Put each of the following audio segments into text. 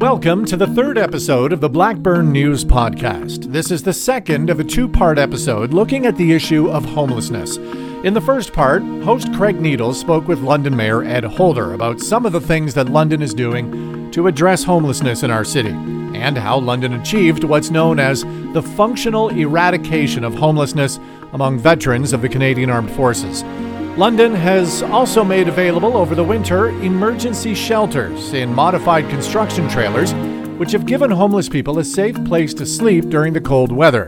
Welcome to the third episode of the Blackburn News Podcast. This is the second of a two part episode looking at the issue of homelessness. In the first part, host Craig Needles spoke with London Mayor Ed Holder about some of the things that London is doing to address homelessness in our city and how London achieved what's known as the functional eradication of homelessness among veterans of the Canadian Armed Forces. London has also made available over the winter emergency shelters in modified construction trailers, which have given homeless people a safe place to sleep during the cold weather.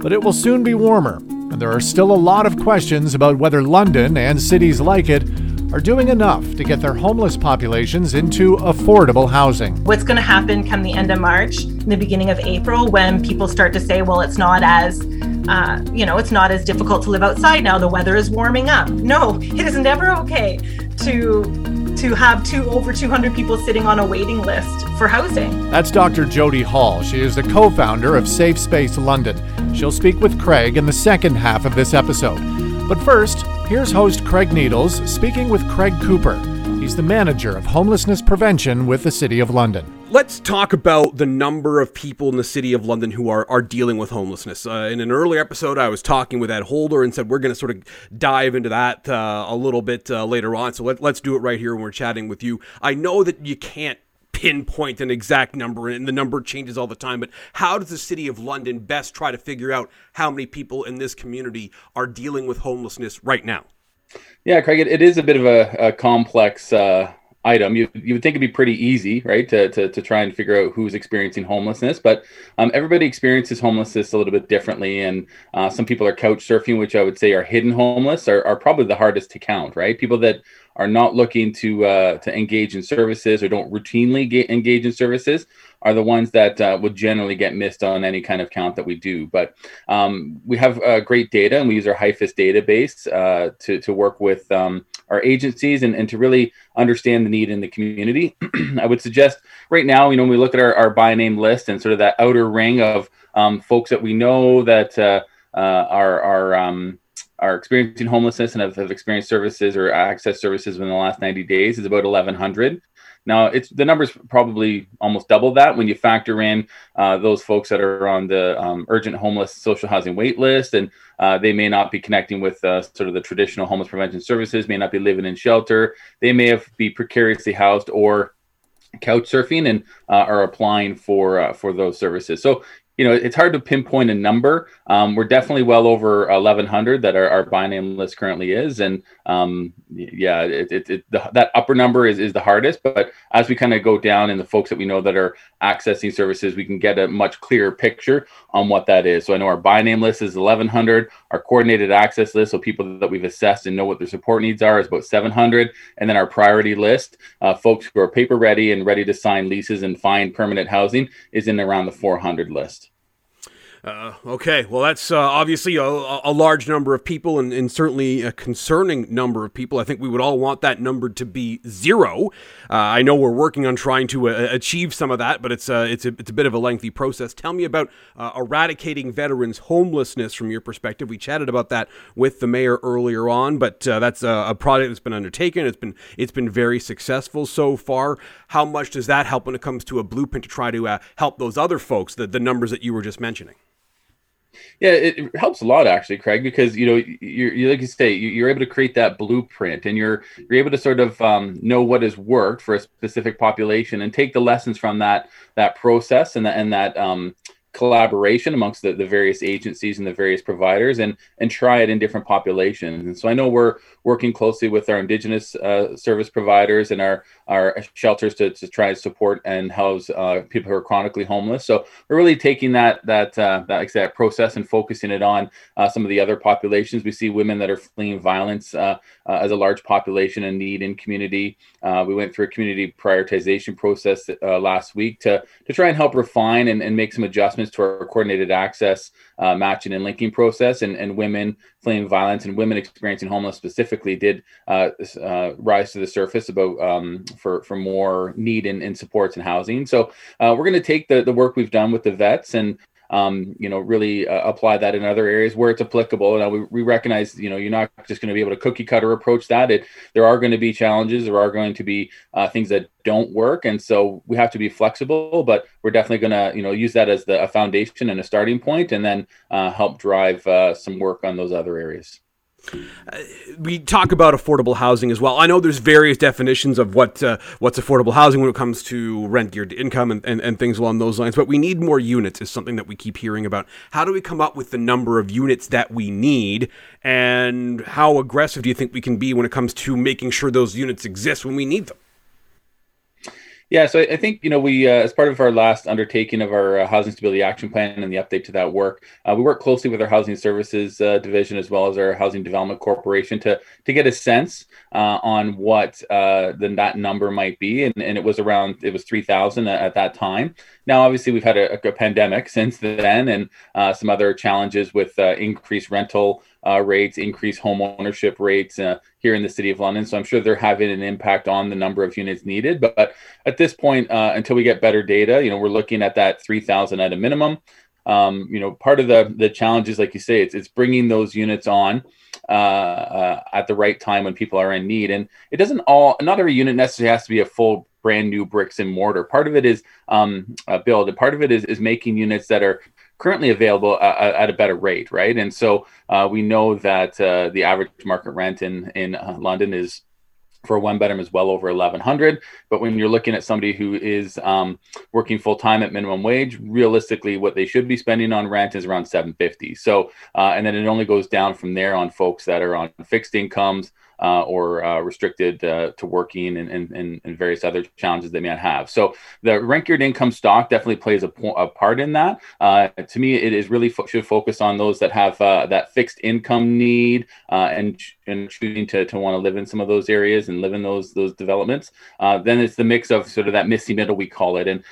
But it will soon be warmer, and there are still a lot of questions about whether London and cities like it are doing enough to get their homeless populations into affordable housing. What's going to happen come the end of March, the beginning of April, when people start to say, well, it's not as uh, you know, it's not as difficult to live outside now. The weather is warming up. No, it is never okay to to have two over 200 people sitting on a waiting list for housing. That's Dr. Jodi Hall. She is the co-founder of Safe Space London. She'll speak with Craig in the second half of this episode. But first, here's host Craig Needles speaking with Craig Cooper. He's the manager of homelessness prevention with the City of London. Let's talk about the number of people in the city of London who are, are dealing with homelessness. Uh, in an earlier episode, I was talking with Ed Holder and said we're going to sort of dive into that uh, a little bit uh, later on. So let, let's do it right here when we're chatting with you. I know that you can't pinpoint an exact number and the number changes all the time, but how does the city of London best try to figure out how many people in this community are dealing with homelessness right now? Yeah, Craig, it, it is a bit of a, a complex uh, item. You, you would think it'd be pretty easy, right, to, to, to try and figure out who's experiencing homelessness. But um, everybody experiences homelessness a little bit differently. And uh, some people are couch surfing, which I would say are hidden homeless, are, are probably the hardest to count, right? People that are not looking to uh, to engage in services or don't routinely get, engage in services are the ones that uh, would generally get missed on any kind of count that we do. But um, we have uh, great data, and we use our HIFIS database uh, to to work with um, our agencies and, and to really understand the need in the community. I would suggest right now, you know, when we look at our, our by name list and sort of that outer ring of um, folks that we know that uh, uh, are are um, are experiencing homelessness and have, have, experienced services or access services within the last 90 days is about 1100 now it's the numbers probably almost double that when you factor in uh, those folks that are on the um, urgent homeless social housing wait list and uh, they may not be connecting with uh, sort of the traditional homeless prevention services may not be living in shelter they may have be precariously housed or couch surfing and uh, are applying for uh, for those services. So you know, it's hard to pinpoint a number. Um, we're definitely well over 1,100 that our, our by name list currently is, and um, yeah, it, it, it the, that upper number is, is the hardest. But as we kind of go down, and the folks that we know that are accessing services, we can get a much clearer picture on what that is. So I know our by name list is 1,100. Our coordinated access list, so people that we've assessed and know what their support needs are, is about 700. And then our priority list, uh, folks who are paper ready and ready to sign leases and find permanent housing, is in around the 400 list. Uh, okay, well, that's uh, obviously a, a, large number of people and, and, certainly a concerning number of people. I think we would all want that number to be zero. Uh, I know we're working on trying to uh, achieve some of that, but it's, uh, it's, a, it's a bit of a lengthy process. Tell me about uh, eradicating veterans' homelessness from your perspective. We chatted about that with the mayor earlier on, but that's a, a project that's been undertaken. It's been, it's been very successful so far. How much does that help when it comes to a blueprint to try to help those other folks, the, the numbers that you were just mentioning? Yeah, it, helps a lot actually, Craig, because you know you're, you like you say you're able to create that blueprint, and you're you're able to sort of um, know what has worked for a specific population and take the lessons from that that process and that and that um, collaboration amongst the, the various agencies and the various providers and and try it in different populations. And so i know we're working closely with our indigenous uh, service providers and our our shelters to, to try to support and house uh, people who are chronically homeless. So we're really taking that that uh, that, like that process and focusing it on uh, some of the other populations. We see women that are fleeing violence uh, uh, as a large population in need in community. We went through a community prioritization process last week to to try and help refine and, and make some adjustments to our coordinated access uh, matching and linking process and, and women fleeing violence and women experiencing homelessness specifically did uh, uh, rise to the surface about um, for, for more need in, supports and housing. So uh, we're going to take the, the work we've done with the vets and um, you know, really uh, apply that in other areas where it's applicable. And we, we recognize, you know, you're not just going to be able to cookie cutter approach that. It there are going to be challenges. There are going to be uh, things that don't work, and so we have to be flexible. But we're definitely going to, you know, use that as the a foundation and a starting point, and then uh, help drive uh, some work on those other areas. We talk about affordable housing as well. I know there's various definitions of what uh, what's affordable housing when it comes to rent geared income and, and, and, things along those lines, but we need more units is something that we keep hearing about. How do we come up with the number of units that we need and how aggressive do you think we can be when it comes to making sure those units exist when we need them? Yeah, so I think you know we, uh, as part of our last undertaking of our uh, housing stability action plan and the update to that work, uh, we work closely with our housing services uh, division as well as our housing development corporation to to get a sense uh, on what uh, then that number might be, and, and it was around it was three thousand at, at, that time. Now, obviously, we've had a, a pandemic since then, and some other challenges with increased rental uh, rates, increase home ownership rates uh, here in the city of London. So I'm sure they're having an impact on the number of units needed. But, but at this point, uh, until we get better data, you know, we're looking at that 3,000 at a minimum. Um, you know, part of the the challenge is, like you say, it's it's bringing those units on uh, uh, at the right time when people are in need, and it doesn't all. Not every unit necessarily has to be a full brand new bricks and mortar. Part of it is um, uh, build. Part of it is is making units that are currently available uh, at a better rate, right? And so uh, we know that uh, the average market rent in in uh, London is for a one bedroom is well over 1100 but when you're looking at somebody who is um, working full time at minimum wage realistically what they should be spending on rent is around 750 so uh, and then it only goes down from there on folks that are on fixed incomes uh, or uh, restricted uh, to working and, and, and, various other challenges they may have. So the rent geared income stock definitely plays a, po- a part in that. Uh, to me, it is really fo- should focus on those that have uh, that fixed income need uh, and and choosing to, to want to live in some of those areas and live in those those developments. then it's the mix of sort of that missing middle we call it, and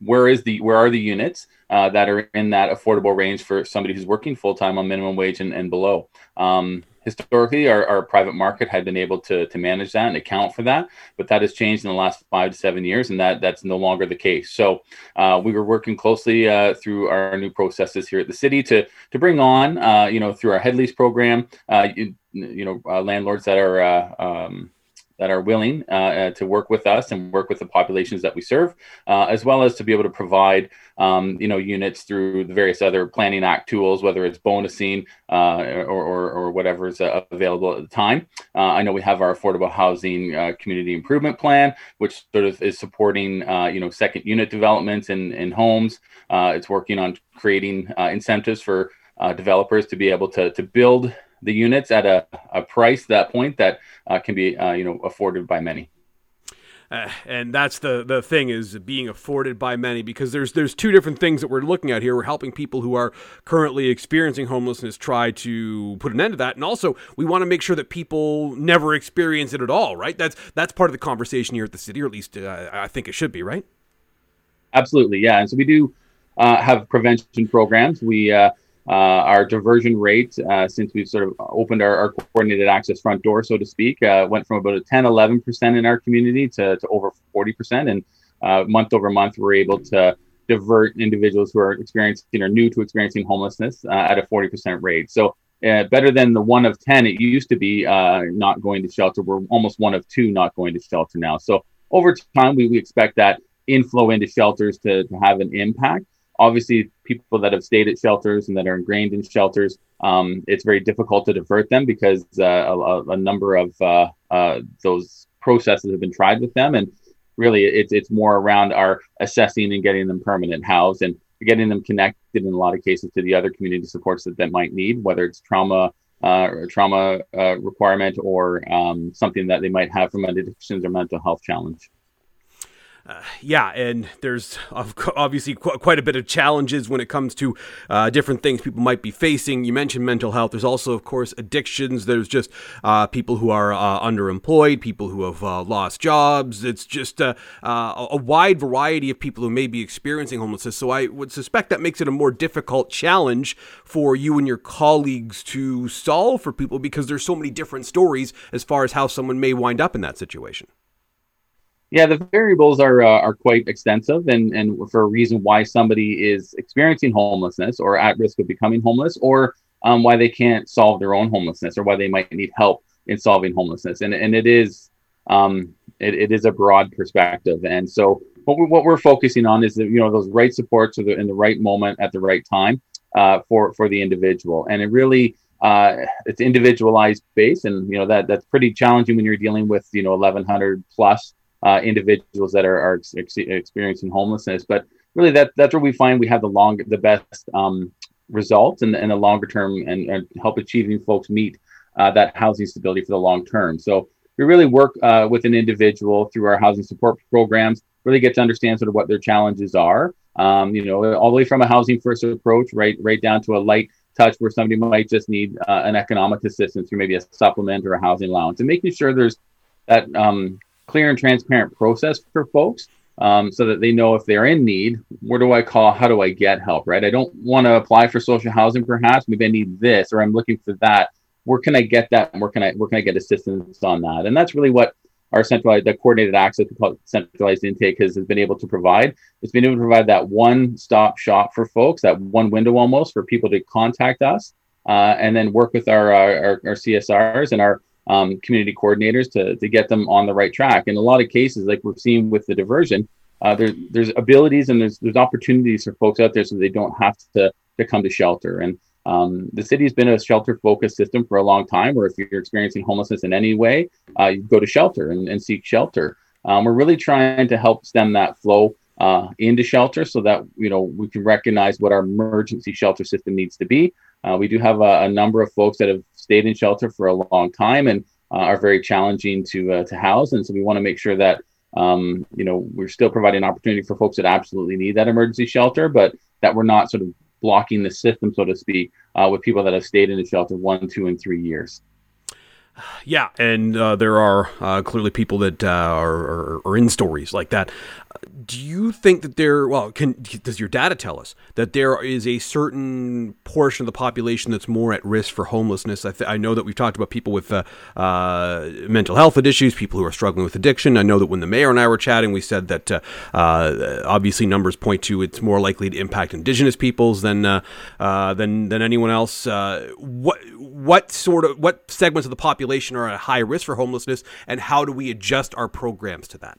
where is the where are the units? Uh, that are in that affordable range for somebody who's working full time on minimum wage and, and below. Um, historically our, our private market had been able to, to manage that and account for that but that has changed in the last five to seven years and that that's no longer the case. So uh, we were working closely uh, through our new processes here at the city to to bring on uh, you know through our head lease program uh, you, you know uh, landlords that are uh, um, that are willing uh, uh, to work with us and work with the populations that we serve, uh, as well as to be able to provide um, you know units through the various other planning act tools, whether it's bonusing or, or, or, whatever is available at the time. I know we have our affordable housing community improvement plan, which sort of is supporting you know second unit developments in, in homes. it's working on creating incentives for developers to be able to, to build the units at a, a price that point that uh, can be uh, you know afforded by many. Uh, and that's the the thing is being afforded by many because there's there's two different things that we're looking at here. We're helping people who are currently experiencing homelessness try to put an end to that, and also we want to make sure that people never experience it at all. Right? That's that's part of the conversation here at the city, or at least uh, I think it should be. Right? Absolutely, yeah. And so we do uh, have prevention programs. We uh, our diversion rate, uh, since we've sort of opened our, our, coordinated access front door, so to speak, uh, went from about a 10, 11% in our community to, to over 40%. And uh, month over month, we're able to divert individuals who are experiencing or new to experiencing homelessness uh, at a 40% rate. So uh, better than the one of 10 it used to be not going to shelter. We're almost one of two not going to shelter now. So over time, we, we expect that inflow into shelters to, to have an impact obviously people that have stayed at shelters and that are ingrained in shelters um, it's very difficult to divert them because uh, a, a, number of uh, uh, those processes have been tried with them. And really it's it's more around our assessing and getting them permanent housed and getting them connected in a lot of cases to the other community supports that they might need whether it's trauma uh, trauma uh, requirement or um, something that they might have from addictions or mental health challenge uh, yeah, and there's obviously quite a bit of challenges when it comes to uh, different things people might be facing. You mentioned mental health. There's also, of course, addictions. There's just uh, people who are uh, underemployed, people who have uh, lost jobs. It's just uh, a wide variety of people who may be experiencing homelessness. So I would suspect that makes it a more difficult challenge for you and your colleagues to solve for people because there's so many different stories as far as how someone may wind up in that situation. Yeah, the variables are uh, are quite extensive, and and for a reason why somebody is experiencing homelessness or at risk of becoming homeless, or um, why they can't solve their own homelessness, or why they might need help in solving homelessness. And and it is um, it, it is a broad perspective, and so what, we, what we're focusing on is that, you know those right supports are the, in the right moment at the right time uh, for for the individual, and it really uh, it's individualized base, and you know that that's pretty challenging when you're dealing with you know 1,100 plus uh, individuals that are, are ex- experiencing homelessness. But really, that that's where we find we have the long, the best um, results and, and the longer term, and, and help achieving folks meet uh, that housing stability for the long term. So we really work uh, with an individual through our housing support programs. Really get to understand sort of what their challenges are. Um, you know, all the way from a housing first approach, right, right down to a light touch where somebody might just need uh, an economic assistance through maybe a supplement or a housing allowance, and making sure there's that um, clear and transparent process for folks um, so that they know if they're in need, where do I call? How do I get help? Right? I don't want to apply for social housing, perhaps. Maybe I need this, or I'm looking for that. Where can I get that? And where can I where can I get assistance on that? And that's really what our centralized, the coordinated access, we call it centralized intake, has, has been able to provide. It's been able to provide that one stop shop for folks, that one window almost for people to contact us, uh, and then work with our, our, our CSRs and our um, community coordinators to, to get them on the right track. In a lot of cases, like we've seen with the diversion, uh, there, there's abilities and there's there's opportunities for folks out there so they don't have to, to come to shelter. And um, the city has been a shelter focused system for a long time, where if you're experiencing homelessness in any way, uh, you go to shelter and, and seek shelter. Um, we're really trying to help stem that flow uh, into shelter so that you know we can recognize what our emergency shelter system needs to be uh, we do have a, a, number of folks that have stayed in shelter for a long time and uh, are very challenging to uh, to house, and so we want to make sure that um, you know we're still providing opportunity for folks that absolutely need that emergency shelter, but that we're not sort of blocking the system, so to speak, uh, with people that have stayed in the shelter one, two, and three years. Yeah, and uh, there are uh, clearly people that uh, are, are, are, in stories like that. Do you think that there? Well, can does your data tell us that there is a certain portion of the population that's more at risk for homelessness? I, th- I know that we've talked about people with uh, uh, mental health issues, people who are struggling with addiction. I know that when the mayor and I were chatting, we said that uh, obviously numbers point to it's more likely to impact Indigenous peoples than than than anyone else. what what sort of what segments of the population are at high risk for homelessness, and how do we adjust our programs to that?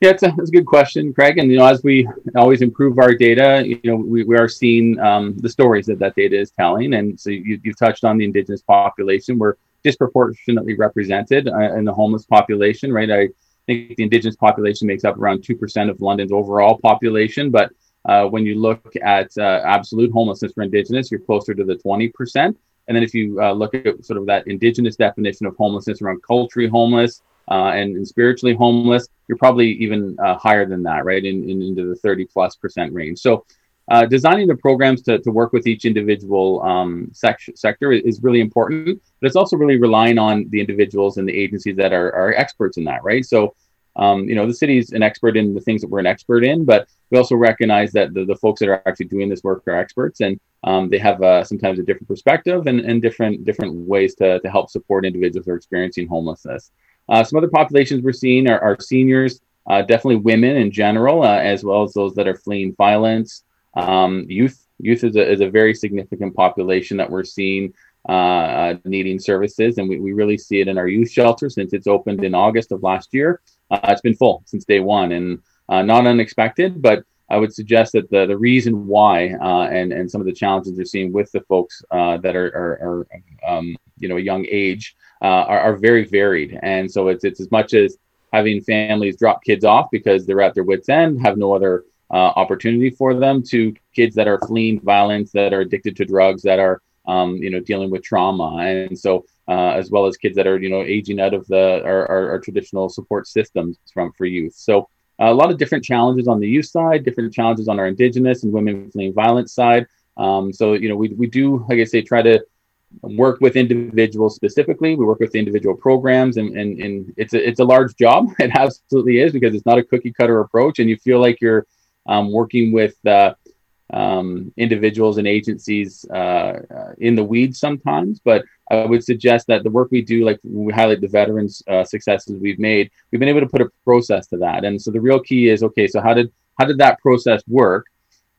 Yeah, it's a, it's a good question, Craig. And you know, as we always improve our data, you know, we, we are seeing um, the stories that that data is telling. And so you, have touched on the indigenous population. We're disproportionately represented uh, in the homeless population, right? I think the indigenous population makes up around two percent of London's overall population, but uh, when you look at uh, absolute homelessness for indigenous, you're closer to the 20%. And then if you uh, look at sort of that indigenous definition of homelessness around culturally homeless uh, and, and, spiritually homeless, you're probably even uh, higher than that, right? In, in, into the 30 plus percent range. So uh, designing the programs to, to work with each individual um, sec- sector is really important, but it's also really relying on the individuals and the agencies that are, are experts in that, right? So um, you know, the city's an expert in the things that we're an expert in, but we also recognize that the, the folks that are actually doing this work are experts and um, they have uh, sometimes a different perspective and, and different different ways to, to help support individuals who are experiencing homelessness. Uh, some other populations we're seeing are, are seniors, uh, definitely women in general, uh, as well as those that are fleeing violence. Um, youth youth is a, is a very significant population that we're seeing uh, uh, needing services, and we, we really see it in our youth shelter since it's opened in August of last year uh, it's been full since day one, and not unexpected. But I would suggest that the the reason why and and some of the challenges they're seeing with the folks that are are, are um, you know a young age are, are very varied, and so it's it's as much as having families drop kids off because they're at their wits end, have no other uh, opportunity for them, to kids that are fleeing violence, that are addicted to drugs, that are um, you know dealing with trauma, and so uh, as well as kids that are you know aging out of the our, our, our traditional support systems from for youth. So uh, a lot of different challenges on the youth side, different challenges on our indigenous and women fleeing violence side. Um, so you know we we do like I say try to work with individuals specifically. We work with individual programs, and, and, and it's a it's a large job. It absolutely is because it's not a cookie cutter approach, and you feel like you're um, working with uh, um, individuals and agencies uh, uh, in the weeds sometimes, but I would suggest that the work we do, like we highlight the veterans' uh, successes we've made, we've been able to put a process to that. And so the real key is okay. So how did how did that process work?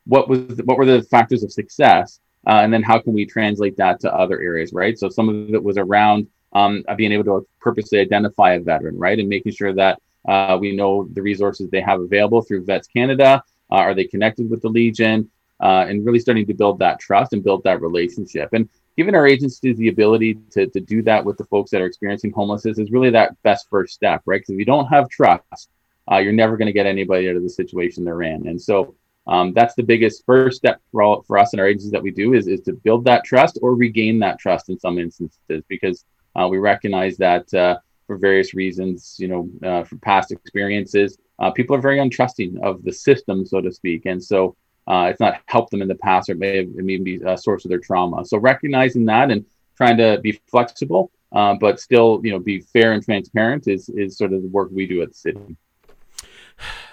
What was the, what were the factors of success? Uh, and then how can we translate that to other areas, right? So some of it was around um, being able to purposely identify a veteran, right, and making sure that uh, we know the resources they have available through Vets Canada. Uh, are they connected with the Legion? Uh, and really starting to build that trust and build that relationship. And giving our agencies the ability to, to do that with the folks that are experiencing homelessness is really that best first step, right? Because if you don't have trust, uh, you're never going to get anybody out of the situation they're in. And so um, that's the biggest first step for, all, for us and our agencies that we do is, is to build that trust or regain that trust in some instances because uh, we recognize that uh, for various reasons, you know, uh, from past experiences, uh, people are very untrusting of the system, so to speak. And so uh, it's not helped them in the past or it may, have, it may be a source of their trauma. So recognizing that and trying to be flexible, uh, but still, you know, be fair and transparent is, is sort of the work we do at the city.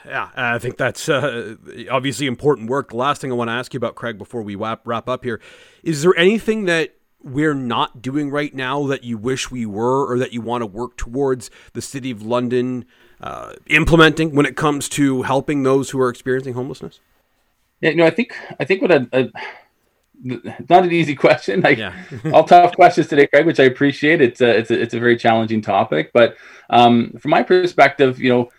Yeah, I think that's uh, obviously important work. The last thing I want to ask you about, Craig, before we wrap, wrap up here, is there anything that we're not doing right now that you wish we were or that you want to work towards the City of London uh, implementing when it comes to helping those who are experiencing homelessness? Yeah, you know, I think I think what a, not an easy question. Like yeah. all tough questions today, Craig, which I appreciate. It's a it's a it's a very challenging topic, but um, from my perspective, you know,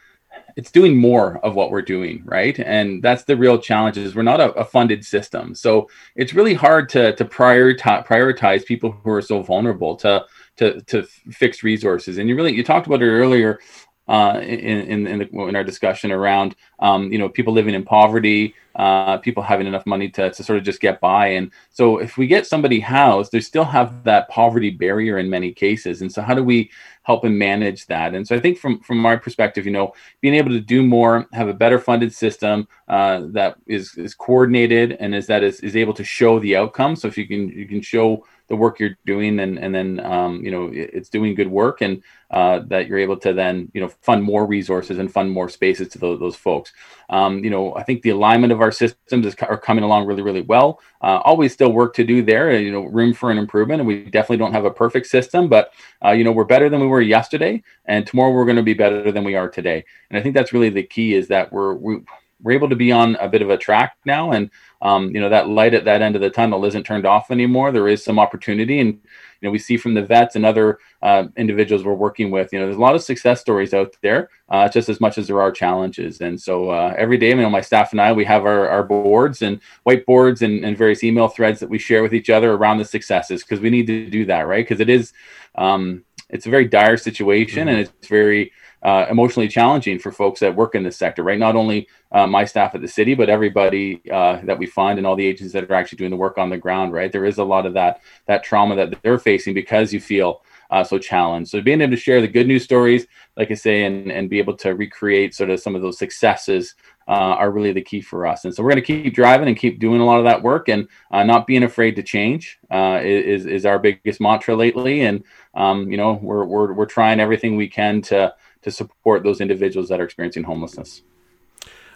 it's doing more of what we're doing right? And that's the real challenge is we're not a, a, funded system. So it's really hard to to prioritize prioritize people who are so vulnerable to to to fix resources. And you really you talked about it earlier uh, in in in, the, in, our discussion around um, you know people living in poverty, uh, people having enough money to, to sort of just get by, and so if we get somebody housed, they still have that poverty barrier in many cases, and so how do we help manage that? And so I think from from my perspective, you know, being able to do more, have a better funded system uh, that is is coordinated and is that is, is able to show the outcome. So if you can you can show the work you're doing and and then um, you know it's doing good work and uh, that you're able to then you know fund more resources and fund more spaces to those, those folks. Um, you know i think the alignment of our systems is, are coming along really really well. Uh, always still work to do there you know room for an improvement and we definitely don't have a perfect system but uh, you know we're better than we were yesterday and tomorrow we're going to be better than we are today. And i think that's really the key is that we're we, we're able to be on a bit of a track now. And um, you know that light at that end of the tunnel isn't turned off anymore. There is some opportunity. And you know we see from the vets and other uh, individuals we're working with you know there's a lot of success stories out there uh, just as much as there are challenges. And so uh, every day you know my staff and i we have our, our boards and whiteboards and, and various email threads that we share with each other around the successes because we need to do that right? Because it is um, it's a very dire situation mm-hmm. and it's very uh, emotionally challenging for folks that work in this sector, right? Not only uh, my staff at the city, but everybody uh, that we find and all the agents that are actually doing the work on the ground, right? There is a lot of that that trauma that they're facing because you feel uh, so challenged. So being able to share the good news stories, like I say, and and be able to recreate sort of some of those successes uh, are really the key for us. And so we're going to keep driving and keep doing a lot of that work, and uh, not being afraid to change is is our biggest mantra lately. And um, you know, we're we're we're trying everything we can to to support those individuals that are experiencing homelessness.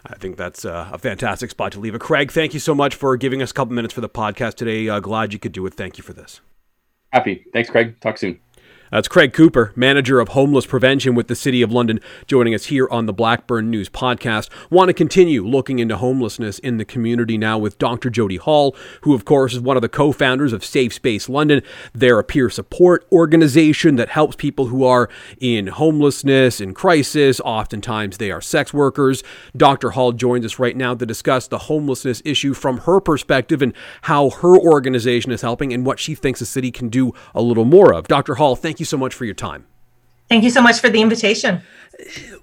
I think that's uh, a fantastic spot to leave it. Craig, thank you so much for giving us a couple minutes for the podcast today. Uh, glad you could do it. Thank you for this. Happy. Thanks, Craig. Talk soon. Uh, That's Craig Cooper, manager of homeless prevention with the City of London, joining us here on the Blackburn News Podcast. Want to continue looking into homelessness in the community now with Dr. Jodi Hall, who, of course, is one of the co founders of Safe Space London. They're a peer support organization that helps people who are in homelessness, in crisis. Oftentimes, they are sex workers. Dr. Hall joins us right now to discuss the homelessness issue from her perspective and how her organization is helping and what she thinks the city can do a little more of. Dr. Hall, thank thank you so much for your time. Thank you so much for the invitation.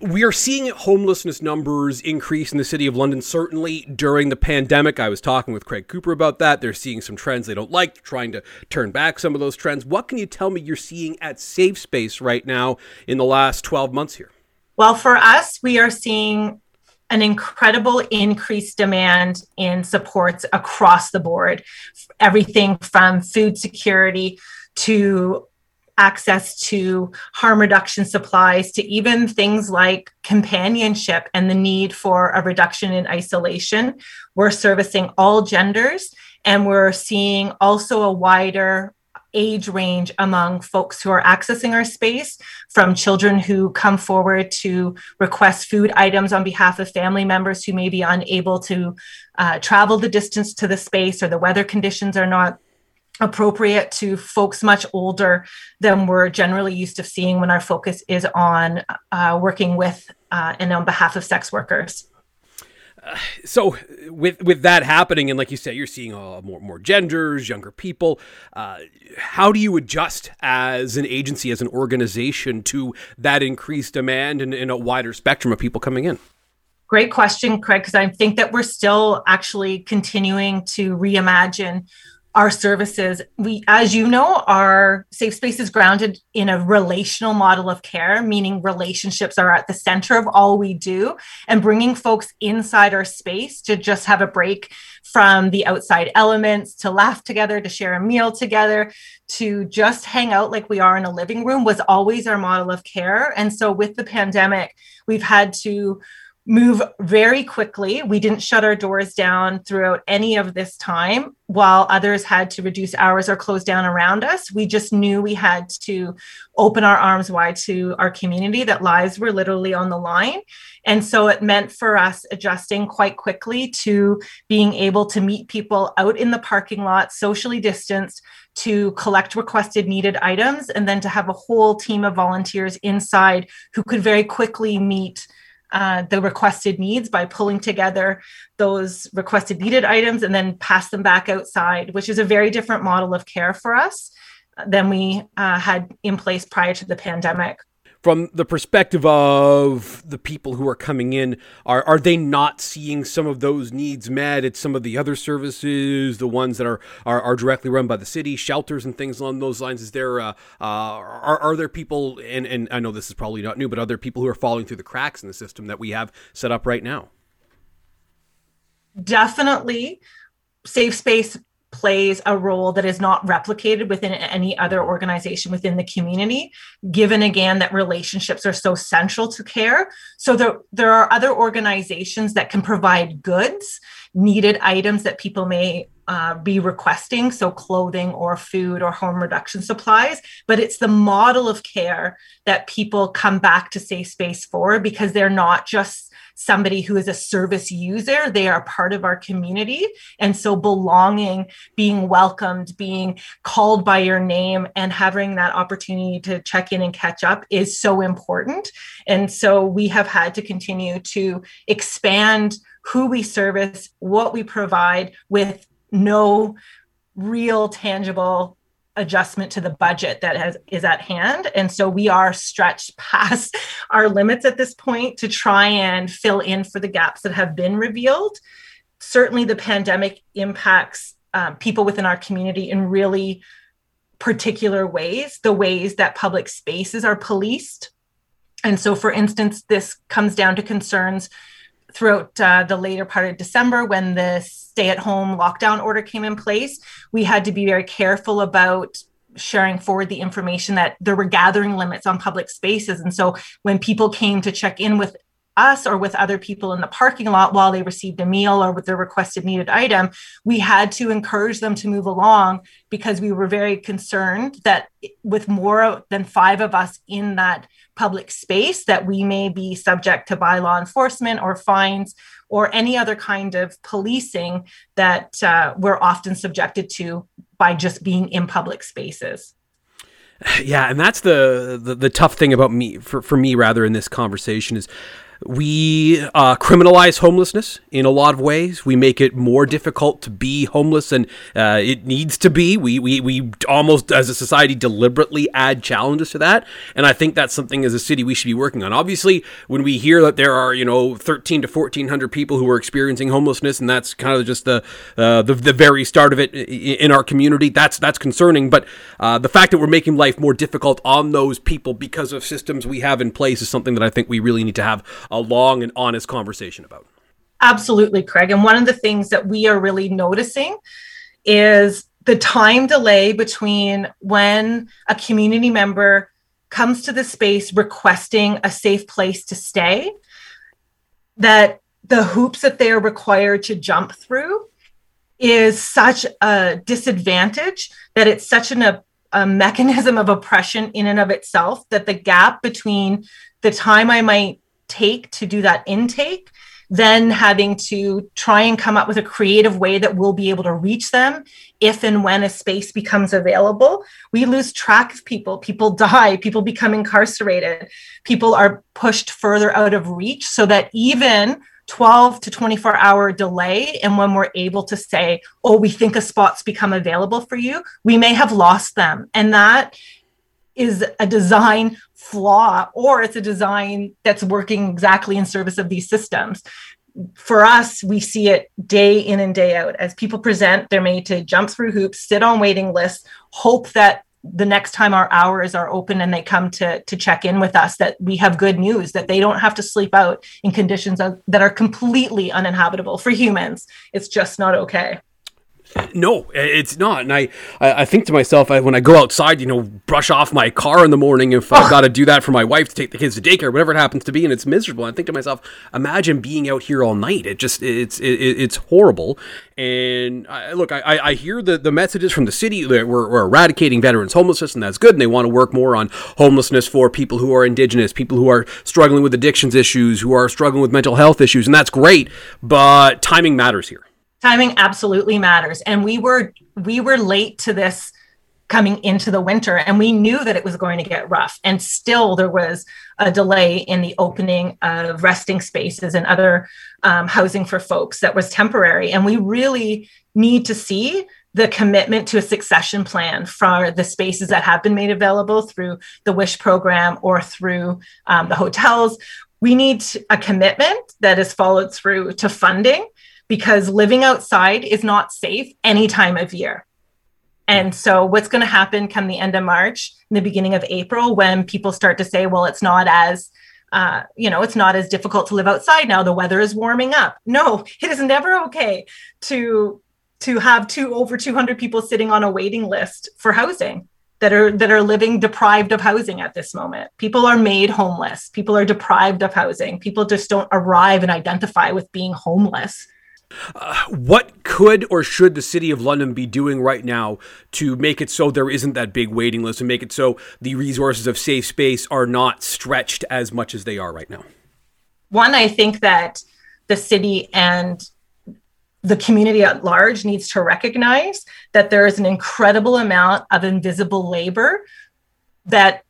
We are seeing homelessness numbers increase in the city of London, certainly during the pandemic. I was talking with Craig Cooper about that. They're seeing some trends they don't like, trying to turn back some of those trends. What can you tell me you're seeing at Safe Space right now in the last 12 months here? Well, for us, we are seeing an incredible increased demand in supports across the board. Everything from food security to access to harm reduction supplies to even things like companionship and the need for a reduction in isolation. We're servicing all genders and we're seeing also a wider age range among folks who are accessing our space from children who come forward to request food items on behalf of family members who may be unable to uh, travel the distance to the space or the weather conditions are not appropriate to folks much older than we're generally used to seeing when our focus is on uh, working with uh, and on behalf of sex workers. Uh, so with with that happening and like you said you're seeing uh, more more genders younger people uh, how do you adjust as an agency as an organization to that increased demand and, and a wider spectrum of people coming in great question craig because i think that we're still actually continuing to reimagine our services. We, as you know, our safe space is grounded in a relational model of care, meaning relationships are at the center of all we do, and bringing folks inside our space to just have a break from the outside elements, to laugh together, to share a meal together, to just hang out like we are in a living room was always our model of care. And so with the pandemic, we've had to move very quickly. We didn't shut our doors down throughout any of this time while others had to reduce hours or close down around us. We just knew we had to open our arms wide to our community, that lives were literally on the line. And so it meant for us adjusting quite quickly to being able to meet people out in the parking lot, socially distanced, to collect requested needed items, and then to have a whole team of volunteers inside who could very quickly meet uh, the requested needs by pulling together those requested needed items and then pass them back outside, which is a very different model of care for us than we uh, had in place prior to the pandemic from the perspective of the people who are coming in, are are they not seeing some of those needs met at some of the other services, the ones that are are, are directly run by the city, shelters and things along those lines? Is there uh, uh, are are there people and and I know this is probably not new, but are there people who are falling through the cracks in the system that we have set up right now? Definitely, safe space plays a role that is not replicated within any other organization within the community, given again that relationships are so central to care. So there, there are other organizations that can provide goods, needed items that people may uh, be requesting, so clothing or food or harm reduction supplies, but it's the model of care that people come back to Safe Space for because they're not just somebody who is a service user. They are part of our community. And so belonging, being welcomed, being called by your name, and having that opportunity to check in and catch up is so important. And so we have had to continue to expand who we service, what we provide with no real tangible adjustment to the budget that has, is at hand. And so we are stretched past our limits at this point to try and fill in for the gaps that have been revealed. Certainly, the pandemic impacts um, people within our community in really particular ways, the ways that public spaces are policed. And so, for instance, this comes down to concerns throughout uh, the later part of December when the stay at home lockdown order came in place, we had to be very careful about sharing forward the information that there were gathering limits on public spaces. And so when people came to check in with us or with other people in the parking lot while they received a meal or with their requested needed item, we had to encourage them to move along because we were very concerned that with more than five of us in that public space that we may be subject to bylaw enforcement or fines or any other kind of policing that uh, we're often subjected to by just being in public spaces. Yeah, and that's the, the, the tough thing about me for for me rather in this conversation is we uh, criminalize homelessness in a lot of ways. We make it more difficult to be homeless, and uh, it needs to be. We, we, we almost, as a society, deliberately add challenges to that. And I think that's something as a city we should be working on. Obviously, when we hear that there are, you know, 13 to 1400 people who are experiencing homelessness, and that's kind of just the, uh, the, the, very start of it in our community, that's, that's concerning. But uh, the fact that we're making life more difficult on those people because of systems we have in place is something that I think we really need to have a long and honest conversation about. Absolutely, Craig. And one of the things that we are really noticing is the time delay between when a community member comes to the space requesting a safe place to stay that the hoops that they are required to jump through is such a disadvantage that it's such an, a, a mechanism of oppression in and of itself that the gap between the time I might take to do that intake then having to try and come up with a creative way that we'll be able to reach them if and when a space becomes available. We lose track of people, people die, people become incarcerated, people are pushed further out of reach so that even 12 to 24 hour delay and when we're able to say oh we think a spot's become available for you we may have lost them. And that is a design flaw or it's a design that's working exactly in service of these systems. For us we see it day in and day out. As people present they're made to jump through hoops sit on waiting lists hope that the next time our hours are open and they come to to check in with us that we have good news that they don't have to sleep out in conditions that are completely uninhabitable. For humans it's just not okay no, it's not. And I, I think to myself, I, when I go outside, you know, brush off my car in the morning if I've got to do that for my wife to take the kids to daycare, whatever it happens to be, and it's miserable. I think to myself, imagine being out here all night. It just, it's, it, it's horrible. And I, look, I, I hear the, the messages from the city that we're, we're eradicating veterans homelessness, and that's good. And they want to work more on homelessness for people who are indigenous, people who are struggling with addictions issues, who are struggling with mental health issues, and that's great. But timing matters here timing absolutely matters. And we were we were late to this coming into the winter and we knew that it was going to get rough. And still there was a delay in the opening of resting spaces and other um, housing for folks that was temporary. And we really need to see the commitment to a succession plan for the spaces that have been made available through the wish program or through um, the hotels. We need a commitment that is followed through to funding because living outside is not safe any time of year. And so, what's going to happen come the end of March, in the beginning of April, when people start to say, well, it's not as uh, you know, it's not as difficult to live outside now. The weather is warming up. No, it is never okay to to have two over 200 people sitting on a waiting list for housing that are that are living deprived of housing at this moment. People are made homeless. People are deprived of housing. People just don't arrive and identify with being homeless. Uh, what could or should the city of London be doing right now to make it so there isn't that big waiting list and make it so the resources of safe space are not stretched as much as they are right now? One, I think that the city and the community at large needs to recognize that there is an incredible amount of invisible labor that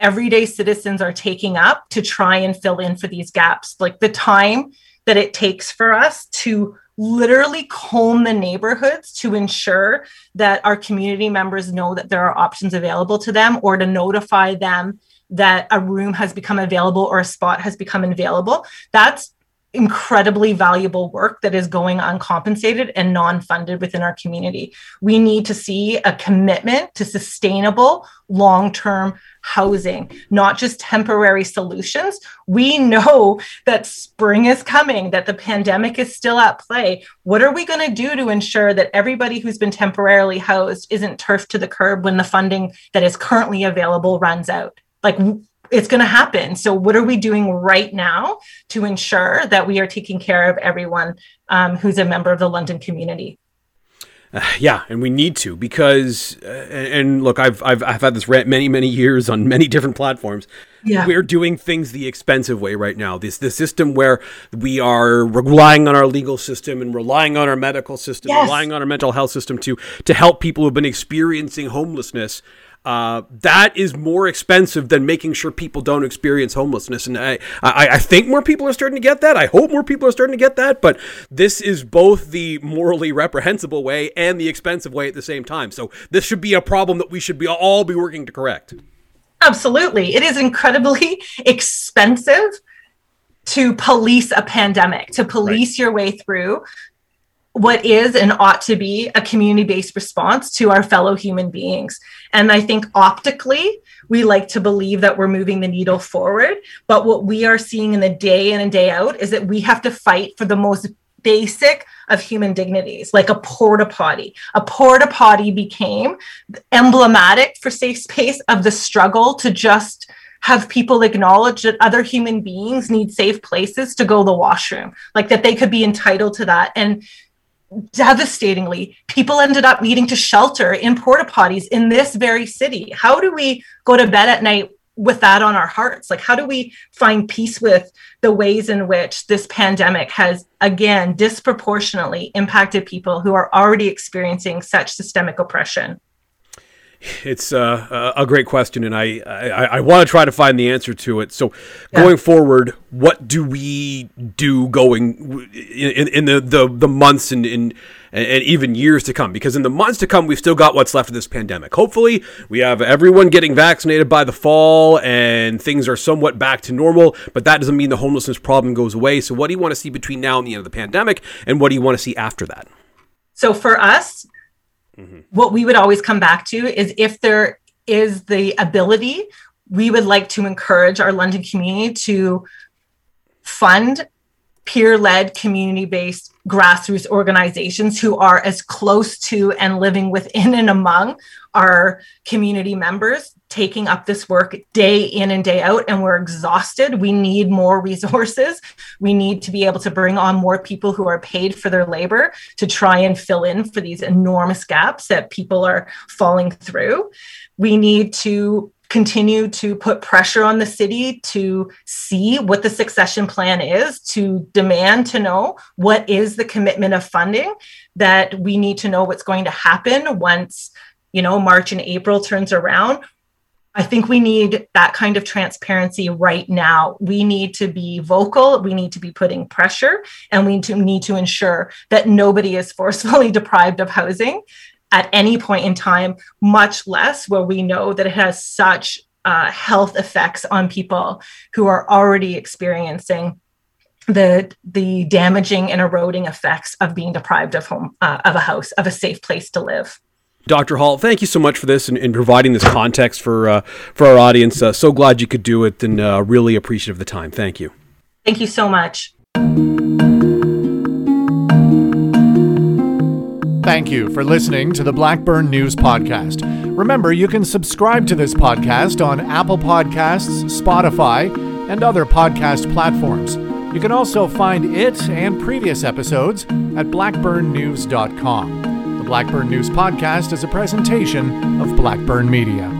everyday citizens are taking up to try and fill in for these gaps. Like the time that it takes for us to literally comb the neighborhoods to ensure that our community members know that there are options available to them or to notify them that a room has become available or a spot has become available. That's incredibly valuable work that is going uncompensated and non-funded within our community. We need to see a commitment to sustainable long-term housing, not just temporary solutions. We know that spring is coming, that the pandemic is still at play. What are we going to do to ensure that everybody who's been temporarily housed isn't turfed to the curb when the funding that is currently available runs out? Like it's going to happen. So, what are we doing right now to ensure that we are taking care of everyone um, who's a member of the London community? Uh, yeah, and we need to because, uh, and look, I've, I've I've had this rant many many years on many different platforms. Yeah. We're doing things the expensive way right now. This the system where we are relying on our legal system and relying on our medical system, yes. relying on our mental health system to to help people who've been experiencing homelessness uh, that is more expensive than making sure people don't experience homelessness. And I, I, I, think more people are starting to get that. I hope more people are starting to get that. But this is both the morally reprehensible way and the expensive way at the same time. So this should be a problem that we should be all be working to correct. Absolutely, it is incredibly expensive to police a pandemic, to police right. your way through what is and ought to be a community based response to our fellow human beings. And I think optically, we like to believe that we're moving the needle forward. But what we are seeing in the day in and day out is that we have to fight for the most basic of human dignities, like a porta potty. A porta potty became emblematic for safe space of the struggle to just have people acknowledge that other human beings need safe places to go to the washroom, like that they could be entitled to that. And devastatingly, people ended up needing to shelter in porta potties in this very city. How do we go to bed at night with that on our hearts? Like, how do we find peace with the ways in which this pandemic has, again, disproportionately impacted people who are already experiencing such systemic oppression? It's uh, a great question, and I, I, I want to try to find the answer to it. So, going forward, what do we do going in, in the, the, the months and, and and even years to come? Because in the months to come, we've still got what's left of this pandemic. Hopefully, we have everyone getting vaccinated by the fall, and things are somewhat back to normal. But that doesn't mean the homelessness problem goes away. So, what do you want to see between now and the end of the pandemic, and what do you want to see after that? So, for us, Mm-hmm. What we would always come back to is if there is the ability, we would like to encourage our London community to fund peer led, community based grassroots organizations who are as close to and living within and among our community members taking up this work day in and day out and we're exhausted. We need more resources. We need to be able to bring on more people who are paid for their labor to try and fill in for these enormous gaps that people are falling through. We need to continue to put pressure on the city to see what the succession plan is, to demand to know what is the commitment of funding, that we need to know what's going to happen once, you know, March and April turns around. I think we need that kind of transparency right now. We need to be vocal, we need to be putting pressure, and we need to need to ensure that nobody is forcefully deprived of housing at any point in time, much less where we know that it has such uh, health effects on people who are already experiencing the the damaging and eroding effects of being deprived of home uh, of a house of a safe place to live. Dr. Hall, thank you so much for this and, and providing this context for uh, for our audience. Uh, so glad you could do it, and uh, really appreciative of the time. Thank you. Thank you so much. Thank you for listening to the Blackburn News Podcast. Remember, you can subscribe to this podcast on Apple Podcasts, Spotify, and other podcast platforms. You can also find it and previous episodes at blackburnnews.com. Blackburn News Podcast is a presentation of Blackburn Media.